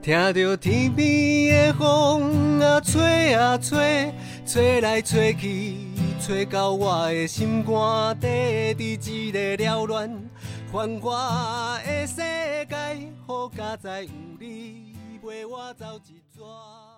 听着天边的风啊吹啊吹，吹来吹去，吹到我的心肝底，伫一个了乱繁华的世界，好佳哉有你陪我走一转。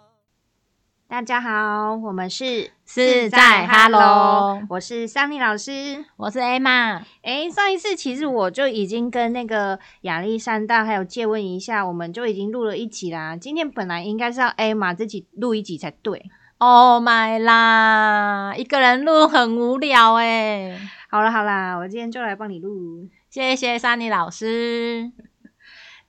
大家好，我们是是在 Hello 我是桑尼老师。我是 Emma，诶，上一次其实我就已经跟那个亚历山大还有借问一下，我们就已经录了一集啦。今天本来应该是要 Emma 自己录一集才对。Oh my 啦，一个人录很无聊哎，好啦好啦，我今天就来帮你录。谢谢珊妮老师。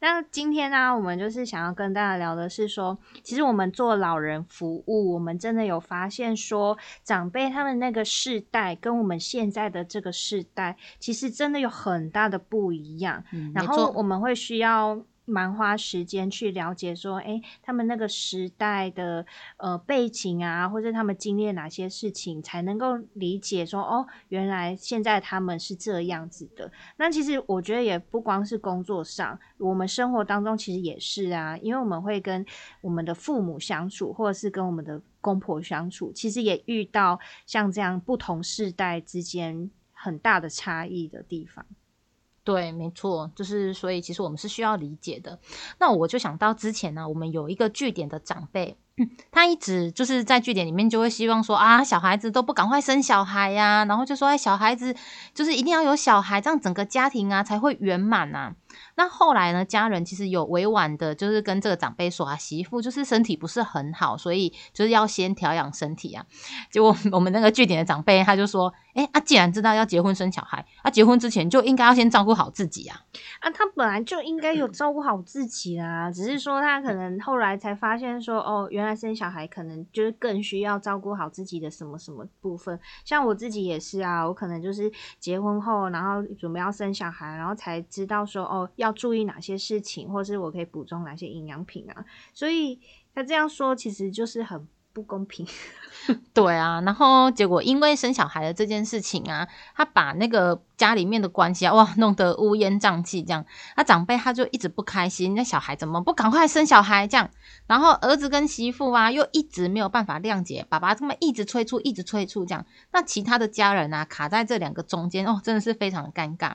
那今天呢、我们就是想要跟大家聊的是说，其实我们做老人服务，我们真的有发现说，长辈他们那个世代跟我们现在的这个世代，其实真的有很大的不一样。然后我们会需要蛮花时间去了解说，诶，他们那个时代的呃背景啊，或者他们经历了哪些事情，才能够理解说，哦，原来现在他们是这样子的。那其实我觉得也不光是工作上，我们生活当中其实也是啊，因为我们会跟我们的父母相处，或者是跟我们的公婆相处，其实也遇到像这样不同世代之间很大的差异的地方。对，没错，就是所以其实我们是需要理解的。那我就想到之前呢，我们有一个据点的长辈，他一直就是在据点里面就会希望说啊，小孩子都不赶快生小孩呀、然后就说哎，小孩子就是一定要有小孩，这样整个家庭啊才会圆满啊。那后来呢，家人其实有委婉的，就是跟这个长辈说啊，媳妇就是身体不是很好，所以就是要先调养身体啊。结果我们那个据点的长辈他就说，哎啊，既然知道要结婚生小孩，啊，结婚之前就应该要先照顾好自己啊。啊，他本来就应该有照顾好自己啦，只是说他可能后来才发现说，哦，原来生小孩可能就是更需要照顾好自己的什么什么部分。像我自己也是啊，我可能就是结婚后，然后准备要生小孩，然后才知道说，哦，要注意哪些事情，或是我可以补充哪些营养品啊。所以他这样说，其实就是很不公平。对啊，然后结果因为生小孩的这件事情啊，他把那个家里面的关系啊，哇，弄得乌烟瘴气这样。那长辈他就一直不开心，那小孩怎么不赶快生小孩这样？然后儿子跟媳妇啊，又一直没有办法谅解爸爸，他们一直催促，一直催促这样。那其他的家人啊，卡在这两个中间，哦，真的是非常的尴尬。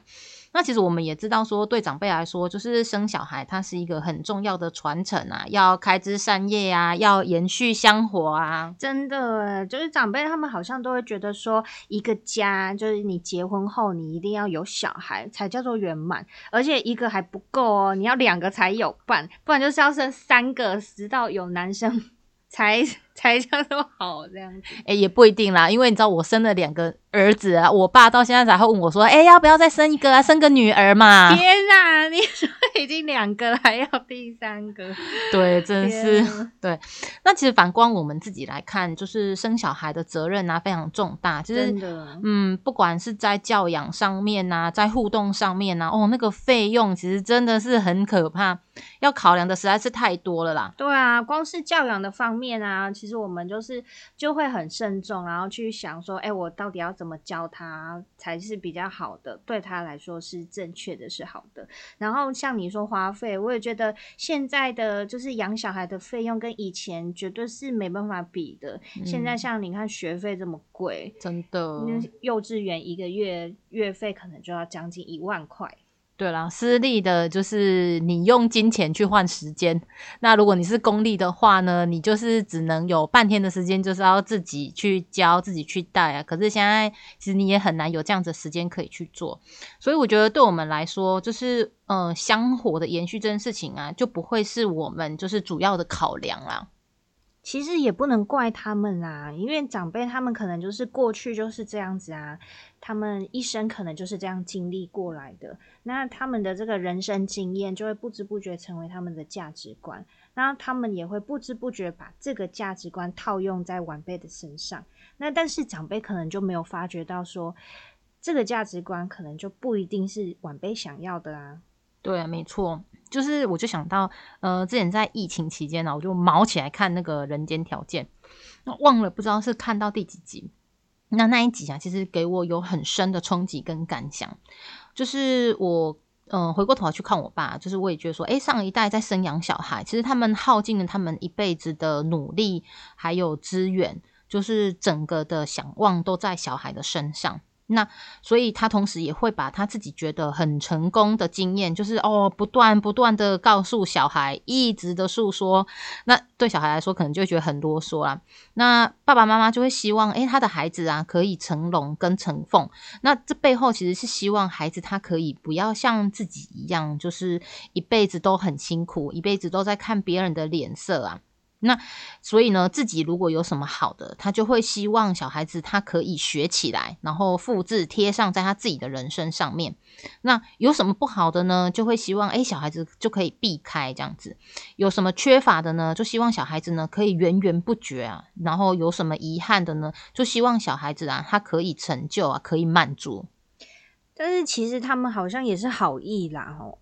那其实我们也知道说，对长辈来说，就是生小孩，它是一个很重要的传承啊，要开枝散叶啊，要延续香火啊。真的，就是长辈他们好像都会觉得说，一个家就是你结婚后，你一定要有小孩才叫做圆满，而且一个还不够哦，你要两个才有伴，不然就是要生三个，直到有男生 才才叫做好这样子。哎、也不一定啦，因为你知道我生了两个儿子啊，我爸到现在才会问我说，哎、要不要再生一个啊？生个女儿嘛？天哪，你说已经两个了，还要第三个？对，真是对。那其实反观我们自己来看，就是生小孩的责任啊非常重大，就是真的。嗯，不管是在教养上面呐、在互动上面呐、哦，那个费用其实真的是很可怕，要考量的实在是太多了啦。对啊，光是教养的方面啊，其实我们就是就会很慎重，然后去想说，哎，我到底要怎么教他才是比较好的，对他来说是正确的，是好的。然后像你说花费，我也觉得现在的就是养小孩的费用跟以前绝对是没办法比的。现在像你看学费这么贵，真的，幼稚园一个月月费可能就要将近一万块。对啦，私立的就是你用金钱去换时间，那如果你是公立的话呢，你就是只能有半天的时间，就是要自己去教、自己去带啊。可是现在其实你也很难有这样子的时间可以去做，所以我觉得对我们来说，就是呃香火的延续这件事情啊，就不会是我们就是主要的考量啦。其实也不能怪他们啦，因为长辈他们可能就是过去就是这样子啊，他们一生可能就是这样经历过来的，那他们的这个人生经验就会不知不觉成为他们的价值观，那他们也会不知不觉把这个价值观套用在晚辈的身上，那但是长辈可能就没有发觉到说，这个价值观可能就不一定是晚辈想要的啊。对啊，没错，就是我就想到，呃，之前在疫情期间呢，我就毛起来看那个《人间条件》，那忘了不知道是看到第几集。那那一集啊，其实给我有很深的冲击跟感想，就是我嗯，回过头去看我爸，就是我也觉得说，诶，上一代在生养小孩，其实他们耗尽了他们一辈子的努力，还有资源，就是整个的想望都在小孩的身上。那所以他同时也会把他自己觉得很成功的经验，就是哦，不断不断的告诉小孩，一直的诉说。那对小孩来说，可能就会觉得很啰嗦啦。那爸爸妈妈就会希望，诶，他的孩子啊，可以成龙跟成凤。那这背后其实是希望孩子他可以不要像自己一样，就是一辈子都很辛苦，一辈子都在看别人的脸色啊。那所以呢，自己如果有什么好的，他就会希望小孩子他可以学起来，然后复制贴上在他自己的人生上面。那有什么不好的呢？就会希望诶小孩子就可以避开这样子。有什么缺乏的呢？就希望小孩子呢可以源源不绝啊。然后有什么遗憾的呢？就希望小孩子啊他可以成就啊，可以满足。但是其实他们好像也是好意啦，哦。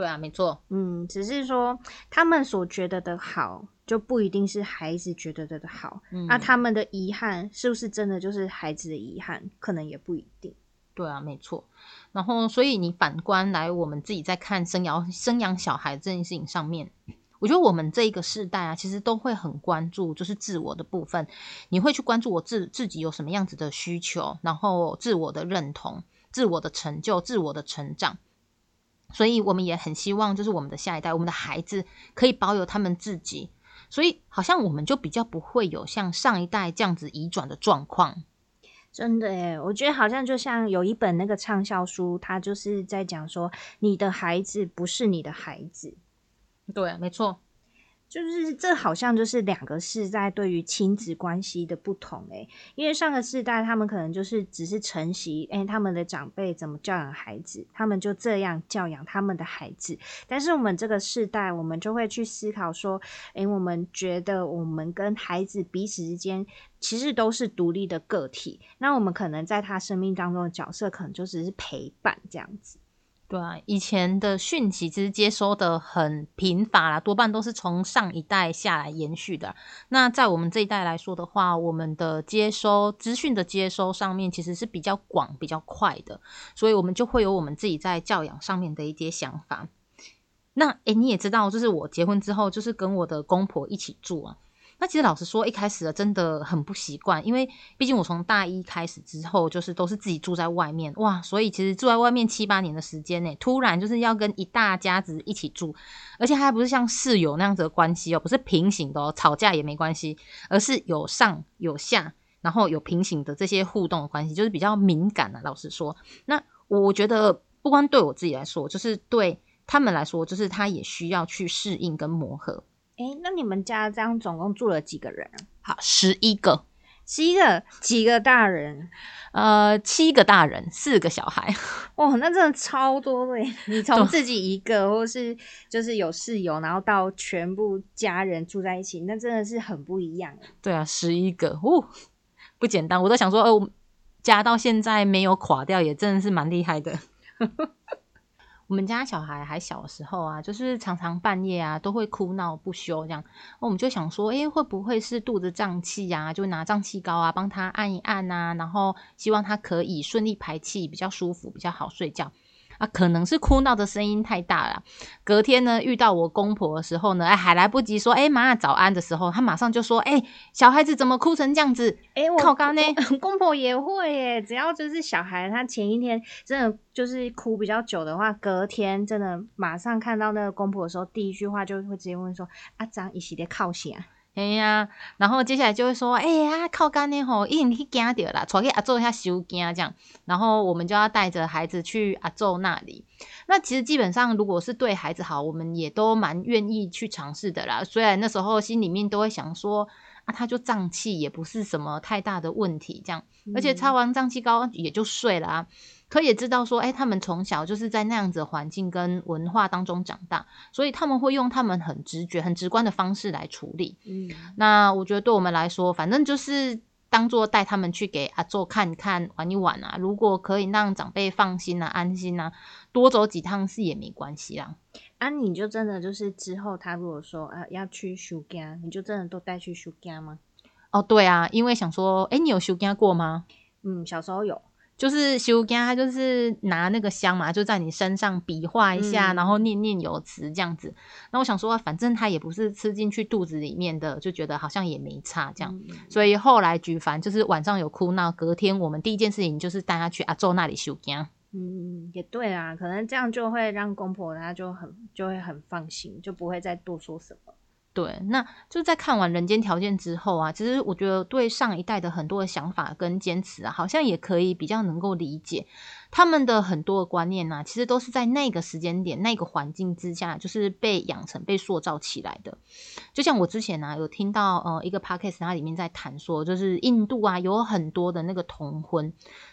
对啊，没错，嗯，只是说他们所觉得的好，就不一定是孩子觉得的好。那他们的遗憾是不是真的就是孩子的遗憾？可能也不一定。对啊，没错。然后，所以你反观来，我们自己在看生养生养小孩这件事情上面，我觉得我们这一个世代啊，其实都会很关注，就是自我的部分。你会去关注我自自己有什么样子的需求，然后自我的认同、自我的成就、自我的成长。所以我们也很希望，就是我们的下一代，我们的孩子可以保有他们自己。所以好像我们就比较不会有像上一代这样子移转的状况。真的诶，我觉得好像就像有一本那个畅销书，它就是在讲说，你的孩子不是你的孩子。对，没错。就是这好像就是两个世代对于亲子关系的不同诶，因为上个世代他们可能就是只是承袭诶，他们的长辈怎么教养孩子，他们就这样教养他们的孩子。但是我们这个世代，我们就会去思考说，诶，我们觉得我们跟孩子彼此之间其实都是独立的个体，那我们可能在他生命当中的角色，可能就只是陪伴这样子。对啊，以前的讯息其实接收的很贫乏啦，多半都是从上一代下来延续的。那在我们这一代来说的话，我们的接收资讯的接收上面其实是比较广、比较快的，所以我们就会有我们自己在教养上面的一些想法。那诶，你也知道，就是我结婚之后，就是跟我的公婆一起住啊。那其实老实说，一开始真的很不习惯，因为毕竟我从大一开始之后，就是都是自己住在外面哇，所以其实住在外面七八年的时间呢，突然就是要跟一大家子一起住，而且还不是像室友那样子的关系哦，不是平行的哦，吵架也没关系，而是有上有下，然后有平行的这些互动的关系，就是比较敏感的。老实说，那我觉得不光对我自己来说，就是对他们来说，就是他也需要去适应跟磨合。哎，那你们家这样总共住了几个人？好，十一个，十一个，几个大人？呃，七个大人，四个小孩。哇，那真的超多的！你从自己一个，或是就是有室友，然后到全部家人住在一起，那真的是很不一样。对啊，十一个，哦，不简单。我都想说，哦，家到现在没有垮掉，也真的是蛮厉害的。我们家小孩还小的时候啊，就是常常半夜啊都会哭闹不休，这样，那我们就想说，诶，会不会是肚子胀气呀？就拿胀气膏啊帮他按一按啊，然后希望他可以顺利排气，比较舒服，比较好睡觉。啊，可能是哭闹的声音太大了。隔天呢，遇到我公婆的时候呢，哎，还来不及说，哎，妈早安的时候，他马上就说，哎，小孩子怎么哭成这样子？哎，我靠，刚呢，公婆也会耶，只要就是小孩他前一天真的就是哭比较久的话，隔天真的马上看到那个公婆的时候，第一句话就会直接问说，阿张一系列靠醒。哎呀，然后接下来就会说，哎呀，靠干呢吼，一定去惊到啦，带去阿祖下收惊这样，然后我们就要带着孩子去阿祖那里。那其实基本上，如果是对孩子好，我们也都蛮愿意去尝试的啦。虽然那时候心里面都会想说，啊，他就胀气，也不是什么太大的问题，这样，而且擦完胀气膏也就睡了啊。可也知道说，哎，他们从小就是在那样子的环境跟文化当中长大，所以他们会用他们很直觉、很直观的方式来处理。嗯，那我觉得对我们来说，反正就是当做带他们去给阿做看看、玩一玩啊。如果可以让长辈放心啊、安心啊，多走几趟是也没关系啦。啊，你就真的就是之后他如果说啊要去休假，你就真的都带去休假吗？哦，对啊，因为想说，哎，你有休假过吗？嗯，小时候有。就是修干，他就是拿那个香嘛，就在你身上比划一下，嗯然后念念有词这样子。那我想说，反正他也不是吃进去肚子里面的，就觉得好像也没差这样。嗯所以后来举凡就是晚上有哭闹，隔天我们第一件事情就是带他去阿周那里修干。嗯，也对啊，可能这样就会让公婆他就很就会很放心，就不会再多说什么。对，那就在看完《人间条件》之后啊，其实我觉得对上一代的很多的想法跟坚持啊，好像也可以比较能够理解他们的很多的观念呢、其实都是在那个时间点、那个环境之下，就是被养成、被塑造起来的。就像我之前呢、有听到呃一个 podcast，它里面在谈说，就是印度啊有很多的那个童婚，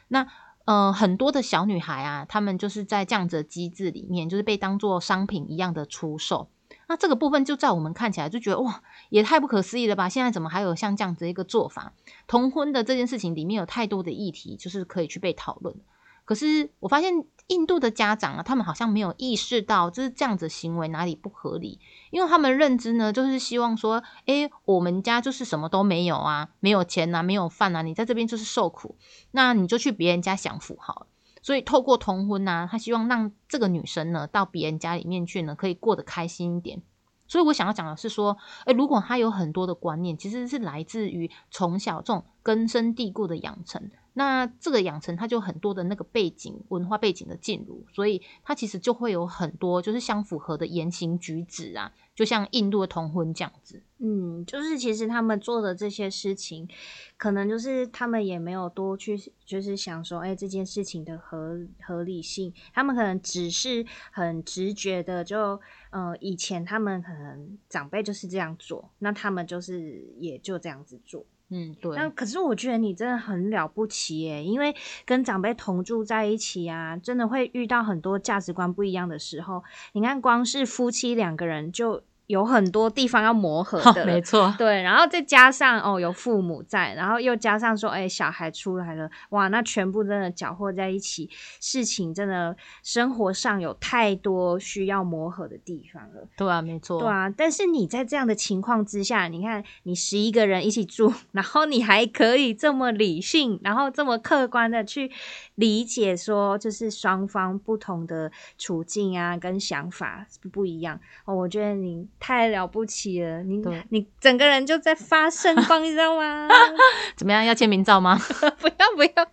那。呃，很多的小女孩啊，她们就是在这样子的机制里面，就是被当做商品一样的出售。那这个部分就在我们看起来就觉得哇，也太不可思议了吧！现在怎么还有像这样子一个做法？同婚的这件事情里面有太多的议题，就是可以去被讨论。可是我发现印度的家长啊，他们好像没有意识到就是这样子行为哪里不合理，因为他们认知呢，就是希望说，诶，我们家就是什么都没有啊，没有钱啊，没有饭啊，你在这边就是受苦，那你就去别人家享福好了。所以透过通婚呢、他希望让这个女生呢到别人家里面去呢，可以过得开心一点。所以我想要讲的是说，诶，如果他有很多的观念，其实是来自于从小这种根深蒂固的养成，那这个养成它就很多的那个背景、文化背景的进入，所以它其实就会有很多就是相符合的言行举止啊，就像印度的同婚这样子。嗯，就是其实他们做的这些事情，可能就是他们也没有多去，就是想说，哎、这件事情的合合理性，他们可能只是很直觉的就，呃，以前他们可能长辈就是这样做，那他们就是也就这样子做。嗯，对，那可是我觉得你真的很了不起耶，因为跟长辈同住在一起啊，真的会遇到很多价值观不一样的时候。你看，光是夫妻两个人就有很多地方要磨合的了，没错，对，然后再加上哦有父母在，然后又加上说，哎，小孩出来了，哇，那全部真的搅和在一起，事情真的生活上有太多需要磨合的地方了。对啊，没错，对啊，但是你在这样的情况之下，你看你十一个人一起住，然后你还可以这么理性，然后这么客观的去理解说，就是双方不同的处境啊，跟想法不一样哦。我觉得你太了不起了，你你整个人就在发圣光，你知道吗？怎么样？要签名照吗？不 要不要，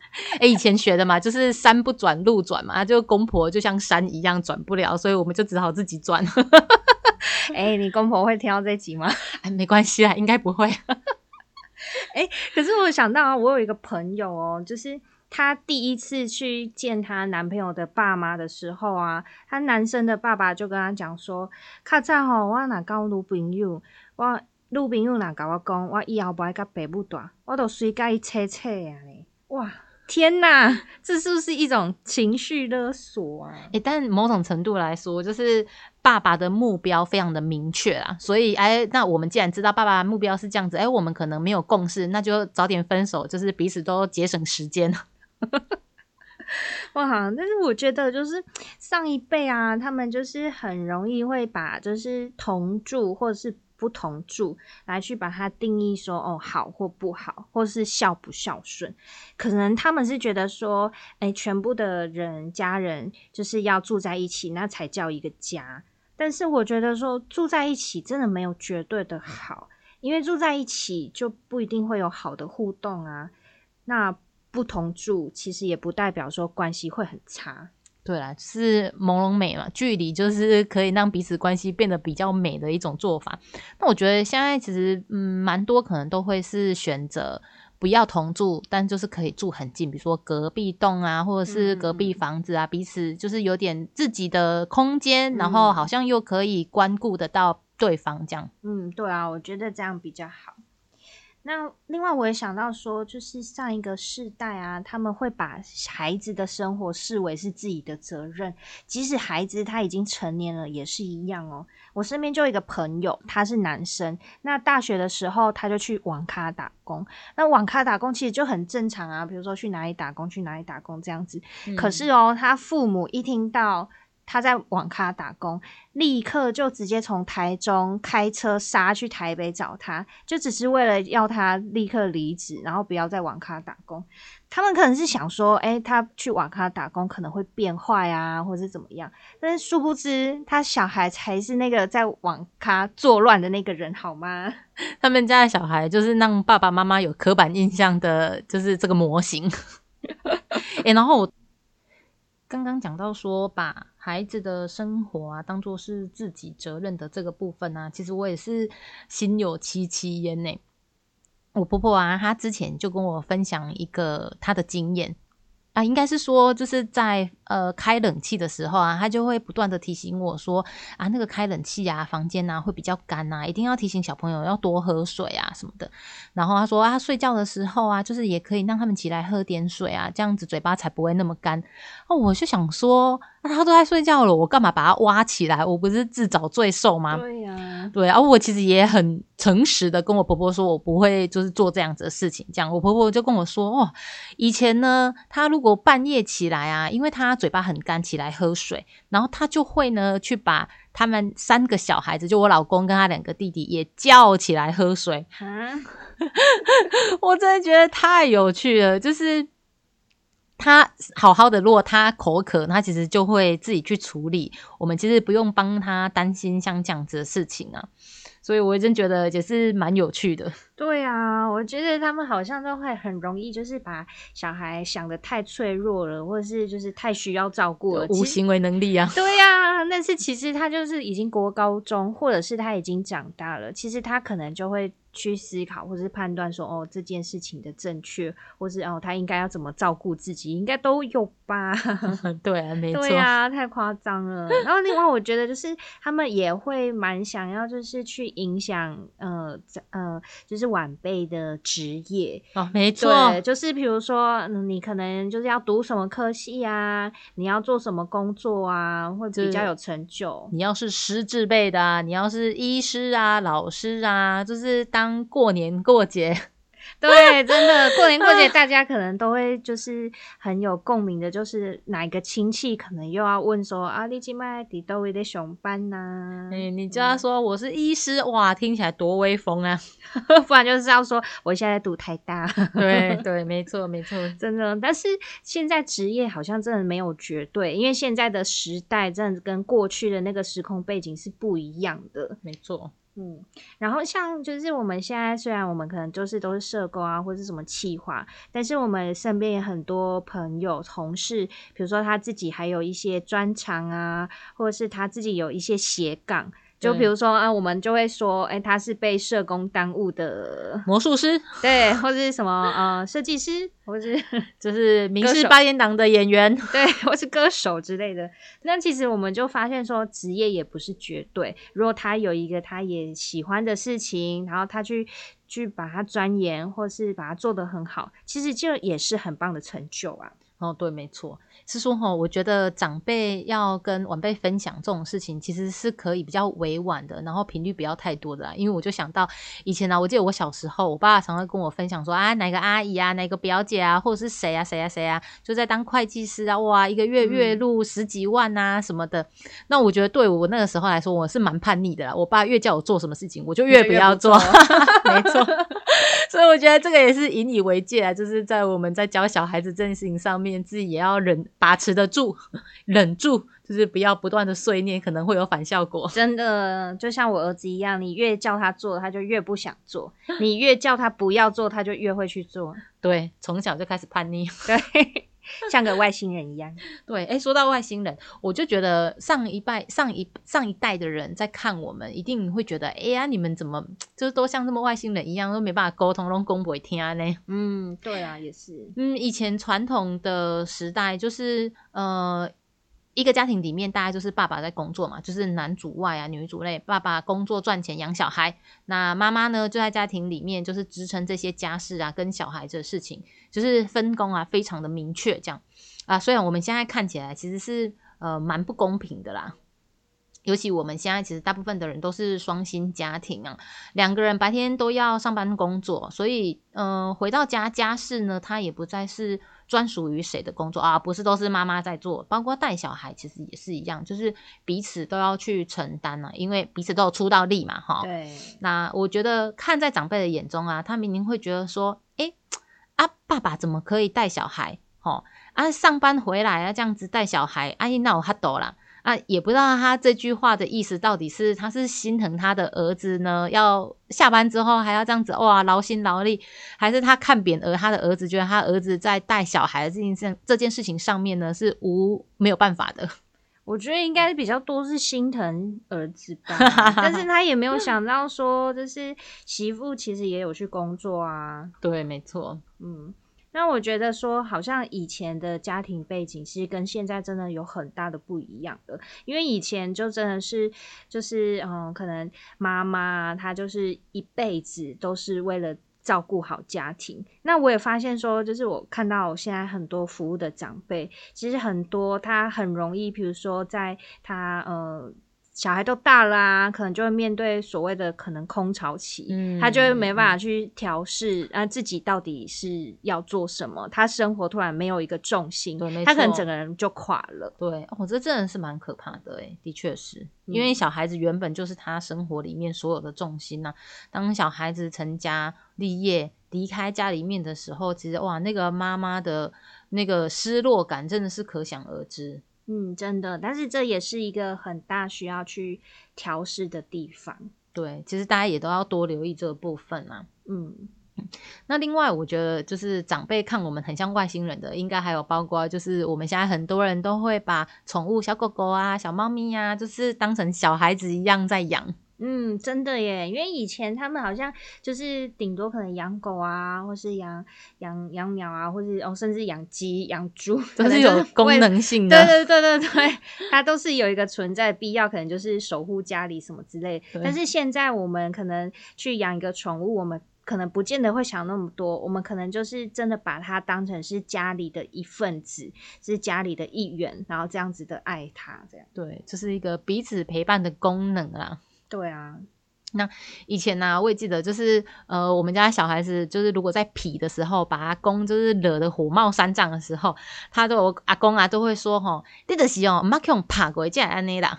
哎、以前学的嘛，就是山不转路转嘛，就公婆就像山一样转不了，所以我们就只好自己转。哎、你公婆会听到这集吗？哎，没关系啦，应该不会。可是我想到啊，我有一个朋友哦，就是她第一次去见她男朋友的爸妈的时候啊，她男生的爸爸就跟她讲说：“卡在吼，我若交女朋友，我女朋友若甲我讲，我以后不爱甲爸母住，我都随甲伊切切啊嘞！”哇，天哪，这是不是一种情绪勒索啊？哎、但某种程度来说，就是爸爸的目标非常的明确啊，所以哎，那我们既然知道爸爸的目标是这样子，哎，我们可能没有共识，那就早点分手，就是彼此都节省时间。哇，但是我觉得就是上一辈啊，他们就是很容易会把就是同住或者是不同住来去把它定义说哦好或不好，或是孝不孝顺。可能他们是觉得说，哎，全部的人家人就是要住在一起，那才叫一个家。但是我觉得说住在一起真的没有绝对的好，因为住在一起就不一定会有好的互动啊。那不同住其实也不代表说关系会很差。对啦，就是朦胧美嘛，距离就是可以让彼此关系变得比较美的一种做法。那我觉得现在其实嗯，蛮多可能都会是选择不要同住，但就是可以住很近，比如说隔壁栋啊，或者是隔壁嗯房子啊，彼此就是有点自己的空间，然后嗯好像又可以关顾得到对方这样。嗯，对啊，我觉得这样比较好。那另外我也想到说，就是上一个世代啊，他们会把孩子的生活视为是自己的责任，即使孩子他已经成年了，也是一样哦。我身边就有一个朋友，他是男生，那大学的时候他就去网咖打工，那网咖打工其实就很正常啊，比如说去哪里打工，去哪里打工这样子。可是哦，他父母一听到他在网咖打工，立刻就直接从台中开车杀去台北找他，就只是为了要他立刻离职，然后不要在网咖打工。他们可能是想说，哎、他去网咖打工可能会变坏啊，或者是怎么样。但是殊不知，他小孩才是那个在网咖作乱的那个人，好吗？他们家的小孩就是让爸爸妈妈有刻板印象的，就是这个模型。然后我刚刚讲到说，把孩子的生活啊当做是自己责任的这个部分呢、其实我也是心有戚戚焉呢。我婆婆啊，她之前就跟我分享一个她的经验啊，应该是说就是在呃开冷气的时候啊，她就会不断的提醒我说啊，那个开冷气啊，房间啊会比较干啊，一定要提醒小朋友要多喝水啊什么的。然后她说啊，睡觉的时候啊，就是也可以让他们起来喝点水啊，这样子嘴巴才不会那么干。哦，我就想说，啊、他都在睡觉了，我干嘛把他挖起来？我不是自找罪受吗？对呀、对，啊、我其实也很诚实的跟我婆婆说，我不会就是做这样子的事情。这样，我婆婆就跟我说，哦，以前呢，她如果半夜起来啊，因为她嘴巴很干，起来喝水，然后她就会呢去把他们三个小孩子，就我老公跟他两个弟弟也叫起来喝水。啊，我真的觉得太有趣了，就是他好好的，如果他口渴，他其实就会自己去处理，我们其实不用帮他担心像这样子的事情啊。所以我真觉得也是蛮有趣的。对啊，我觉得他们好像都会很容易，就是把小孩想的太脆弱了，或者是就是太需要照顾了，无行为能力啊，对呀、但是其实他就是已经国高中，或者是他已经长大了，其实他可能就会去思考，或者是判断说，哦，这件事情的正确，或是哦，他应该要怎么照顾自己，应该都有吧？对啊，没错，对啊、太夸张了。然后另外，我觉得就是他们也会蛮想要，就是去影响呃呃，就是晚辈的职业。哦，没错，对，就是比如说，嗯，你可能就是要读什么科系啊，你要做什么工作啊，会比较有成就。你要是师字辈的啊，你要是医师啊、老师啊，就是当过年过节，对，真的过年过节，大家可能都会就是很有共鸣的，就是哪一个亲戚可能又要问说啊，你今麦伫都位在上班呐、哎、你就要说我是医师，哇，听起来多威风啊！不然就是要说我现在读台大。对对，没错没错，真的，但是现在职业好像真的没有绝对，因为现在的时代真的跟过去的那个时空背景是不一样的。没错，嗯，然后像就是我们现在虽然我们可能就是都是社工啊，或是什么企划，但是我们身边也很多朋友、同事，比如说他自己还有一些专长啊，或者是他自己有一些斜杠。就对比如说啊，我们就会说，哎、他是被社工耽误的，魔术师对，或是什么呃设计师，或是 就是民事歌手八点档的演员，对，或是歌手之类的。那其实我们就发现说，职业也不是绝对。如果他有一个他也喜欢的事情，然后他去去把它钻研，或是把它做得很好，其实就也是很棒的成就啊。哦，对，没错，是说哈，我觉得长辈要跟晚辈分享这种事情，其实是可以比较委婉的，然后频率不要太多的啦。因为我就想到以前呢、啊，我记得我小时候，我爸爸常会跟我分享说啊，哪个阿姨啊，哪个表姐啊，或者是谁啊，谁啊，谁啊，就在当会计师啊，哇，一个月月嗯入十几万啊什么的。那我觉得对我那个时候来说，我是蛮叛逆的啦。我爸越叫我做什么事情，我就越不要做。没错，所以我觉得这个也是引以为戒啊，就是在我们在教小孩子这件事情上面，自己也要忍把持得住，忍住，就是不要不断的碎念，可能会有反效果。真的，就像我儿子一样，你越叫他做，他就越不想做；你越叫他不要做，他就越会去做。对，从小就开始叛逆。对，像个外星人一样。对，哎，说到外星人，我就觉得上一代、上一上一代的人在看我们，一定会觉得，哎呀，你们怎么就是都像这么外星人一样，都没办法沟通，都公不会听呢？嗯，对啊，也是。嗯，以前传统的时代就是呃，一个家庭里面大概就是爸爸在工作嘛，就是男主外啊，女主内。爸爸工作赚钱养小孩，那妈妈呢就在家庭里面就是支撑这些家事啊，跟小孩子的事情，就是分工啊非常的明确这样啊。虽然我们现在看起来其实是呃蛮不公平的啦。尤其我们现在其实大部分的人都是双薪家庭啊，两个人白天都要上班工作，所以嗯、回到家家事呢，它也不再是专属于谁的工作啊，不是都是妈妈在做，包括带小孩其实也是一样，就是彼此都要去承担啊，因为彼此都有出到力嘛，哈。对，那我觉得看在长辈的眼中啊，他明明会觉得说，诶，啊，爸爸怎么可以带小孩？哦，啊，上班回来啊，这样子带小孩，阿姨那我哈抖啦。啊，也不知道他这句话的意思到底是他是心疼他的儿子呢，要下班之后还要这样子哇劳心劳力，还是他看扁儿他的儿子，觉得他儿子在带小孩这件事这件事情上面呢是无没有办法的。我觉得应该比较多是心疼儿子吧，但是他也没有想到说，就是媳妇其实也有去工作啊。对，没错，嗯。那我觉得说，好像以前的家庭背景其实跟现在真的有很大的不一样的，因为以前就真的是就是嗯，可能妈妈她就是一辈子都是为了照顾好家庭。那我也发现说，就是我看到现在很多服务的长辈，其实很多他很容易，比如说在他呃。小孩都大了啊，可能就会面对所谓的可能空巢期，嗯他就会没办法去调试啊自己到底是要做什么，他生活突然没有一个重心，他可能整个人就垮了。对，哦，这真的是蛮可怕的诶，的确是因为小孩子原本就是他生活里面所有的重心呐。当小孩子成家立业离开家里面的时候，其实哇，那个妈妈的那个失落感真的是可想而知。嗯，真的，但是这也是一个很大需要去调试的地方。对，其实大家也都要多留意这个部分啊。嗯，那另外我觉得就是长辈看我们很像外星人的，应该还有包括就是我们现在很多人都会把宠物小狗狗啊、小猫咪呀，就是当成小孩子一样在养。嗯，真的耶，因为以前他们好像就是顶多可能养狗啊，或是养养养鸟啊，或是哦，甚至养鸡、养猪，都是有功能性的。对对对对对，它都是有一个存在必要，可能就是守护家里什么之类。但是现在我们可能去养一个宠物，我们可能不见得会想那么多，我们可能就是真的把它当成是家里的一份子，是家里的一员，然后这样子的爱它，这样。对，这是一个彼此陪伴的功能啊。对啊，那以前呢，我也记得，就是呃，我们家小孩子，就是如果在皮的时候，把阿公就是惹得火冒三丈的时候，他都阿公啊都会说吼，你的是哦，唔去用爬过这样安尼啦。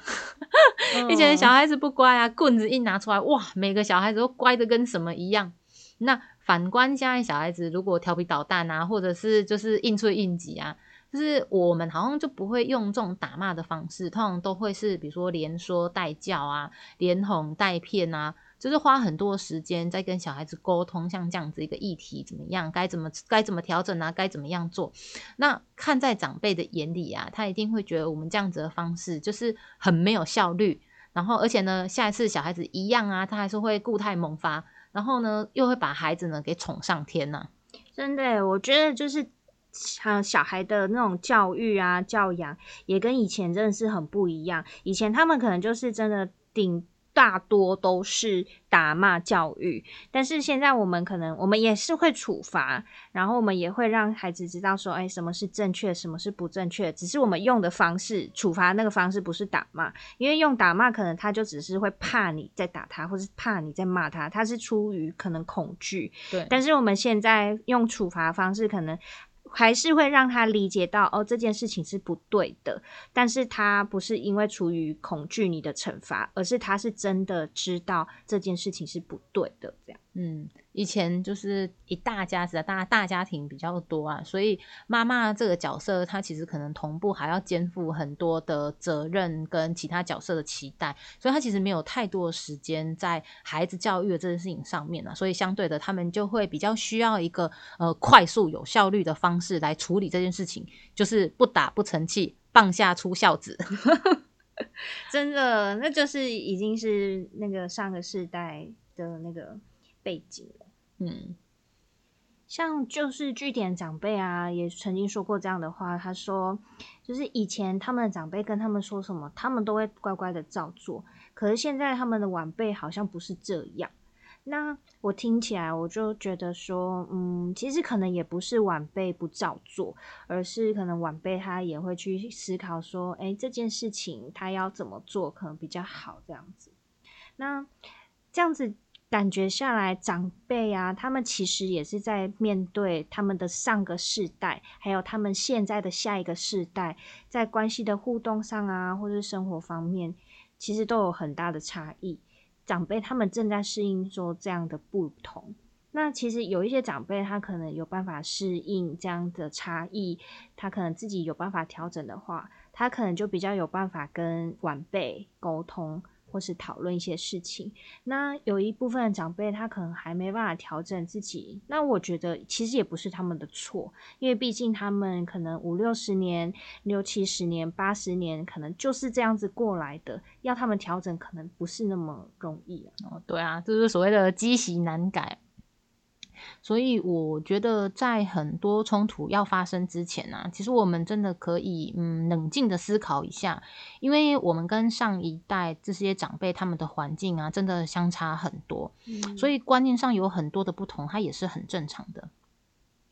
以前小孩子不乖啊，棍子一拿出来，哇，每个小孩子都乖的跟什么一样。那反观现在小孩子，如果调皮捣蛋啊，或者是就是应出应急啊。就是我们好像就不会用这种打骂的方式，通常都会是比如说连说带叫啊，连哄带骗啊，就是花很多时间在跟小孩子沟通，像这样子一个议题怎么样，该怎么该怎么调整啊，该怎么样做。那看在长辈的眼里啊，他一定会觉得我们这样子的方式就是很没有效率。然后而且呢，下一次小孩子一样啊，他还是会固态萌发，然后呢又会把孩子呢给宠上天呐。真的，我觉得就是。像小孩的那种教育啊、教养，也跟以前真的是很不一样。以前他们可能就是真的顶大多都是打骂教育，但是现在我们可能我们也是会处罚，然后我们也会让孩子知道说，哎，什么是正确，什么是不正确。只是我们用的方式，处罚那个方式不是打骂，因为用打骂可能他就只是会怕你在打他，或是怕你在骂他，他是出于可能恐惧。对，但是我们现在用处罚方式可能。还是会让他理解到哦，这件事情是不对的，但是他不是因为出于恐惧你的惩罚，而是他是真的知道这件事情是不对的，这样。嗯，以前就是一大家子，大大家庭比较多啊，所以妈妈这个角色，她其实可能同步还要肩负很多的责任跟其他角色的期待，所以她其实没有太多的时间在孩子教育的这件事情上面啊，所以相对的，他们就会比较需要一个呃快速有效率的方式来处理这件事情，就是不打不成器，棒下出孝子，真的，那就是已经是那个上个世代的那个。背景了嗯，像就是据点长辈啊，也曾经说过这样的话。他说，就是以前他们的长辈跟他们说什么，他们都会乖乖的照做。可是现在他们的晚辈好像不是这样。那我听起来，我就觉得说，嗯，其实可能也不是晚辈不照做，而是可能晚辈他也会去思考说，哎，这件事情他要怎么做可能比较好，这样子。那这样子。感觉下来，长辈啊，他们其实也是在面对他们的上个世代，还有他们现在的下一个世代，在关系的互动上啊，或者生活方面，其实都有很大的差异。长辈他们正在适应说这样的不同。那其实有一些长辈，他可能有办法适应这样的差异，他可能自己有办法调整的话，他可能就比较有办法跟晚辈沟通。或是讨论一些事情，那有一部分的长辈他可能还没办法调整自己，那我觉得其实也不是他们的错，因为毕竟他们可能五六十年、六七十年、八十年，可能就是这样子过来的，要他们调整可能不是那么容易哦。对啊，就是所谓的积习难改。所以我觉得，在很多冲突要发生之前呢，其实我们真的可以嗯冷静的思考一下，因为我们跟上一代这些长辈他们的环境啊，真的相差很多，所以观念上有很多的不同，它也是很正常的。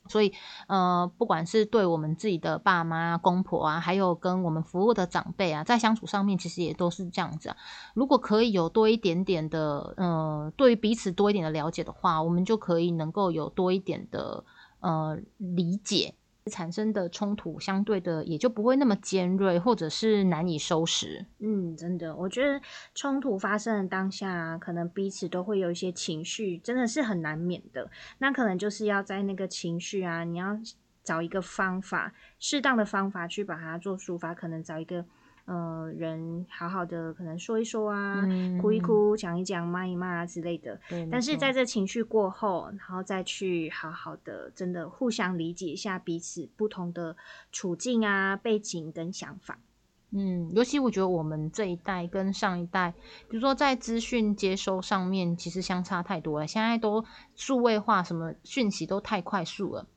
所以，呃，不管是对我们自己的爸妈、公婆啊，还有跟我们服务的长辈啊，在相处上面，其实也都是这样子。如果可以有多一点点的，呃，对于彼此多一点的了解的话，我们就可以能够有多一点的，呃，理解。产生的冲突相对的也就不会那么尖锐，或者是难以收拾。嗯，真的，我觉得冲突发生的当下，可能彼此都会有一些情绪，真的是很难免的。那可能就是要在那个情绪啊，你要找一个方法，适当的方法去把它做抒发，可能找一个。呃，人好好的可能说一说啊，哭一哭，讲一讲，骂一骂之类的。对。但是在这情绪过后，然后再去好好的，真的互相理解一下彼此不同的处境啊、背景跟想法。嗯，尤其我觉得我们这一代跟上一代，比如说在资讯接收上面，其实相差太多了。现在都数位化，什么讯息都太快速了。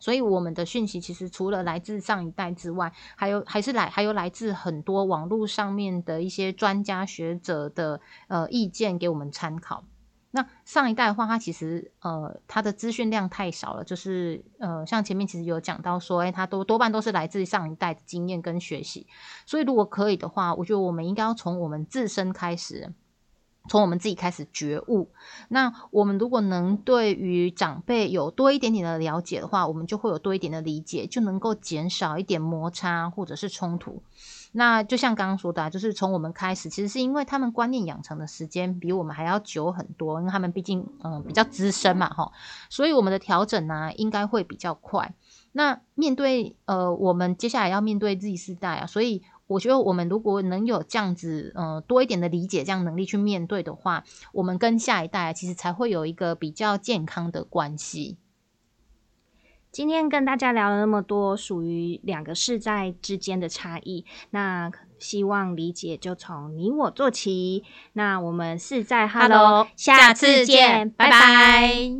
所以我们的讯息其实除了来自上一代之外，还有还是来还有来自很多网络上面的一些专家学者的呃意见给我们参考。那上一代的话，它其实呃它的资讯量太少了，就是呃像前面其实有讲到说，哎，它都多半都是来自上一代的经验跟学习。所以如果可以的话，我觉得我们应该要从我们自身开始。从我们自己开始觉悟，那我们如果能对于长辈有多一点点的了解的话，我们就会有多一点的理解，就能够减少一点摩擦或者是冲突。那就像刚刚说的，就是从我们开始，其实是因为他们观念养成的时间比我们还要久很多，因为他们毕竟嗯比较资深嘛，哈，所以我们的调整呢应该会比较快。那面对呃我们接下来要面对 Z 世代啊，所以。我觉得我们如果能有这样子，呃，多一点的理解，这样能力去面对的话，我们跟下一代其实才会有一个比较健康的关系。今天跟大家聊了那么多属于两个世代之间的差异，那希望理解就从你我做起。那我们是在 Hello，下次见，拜拜。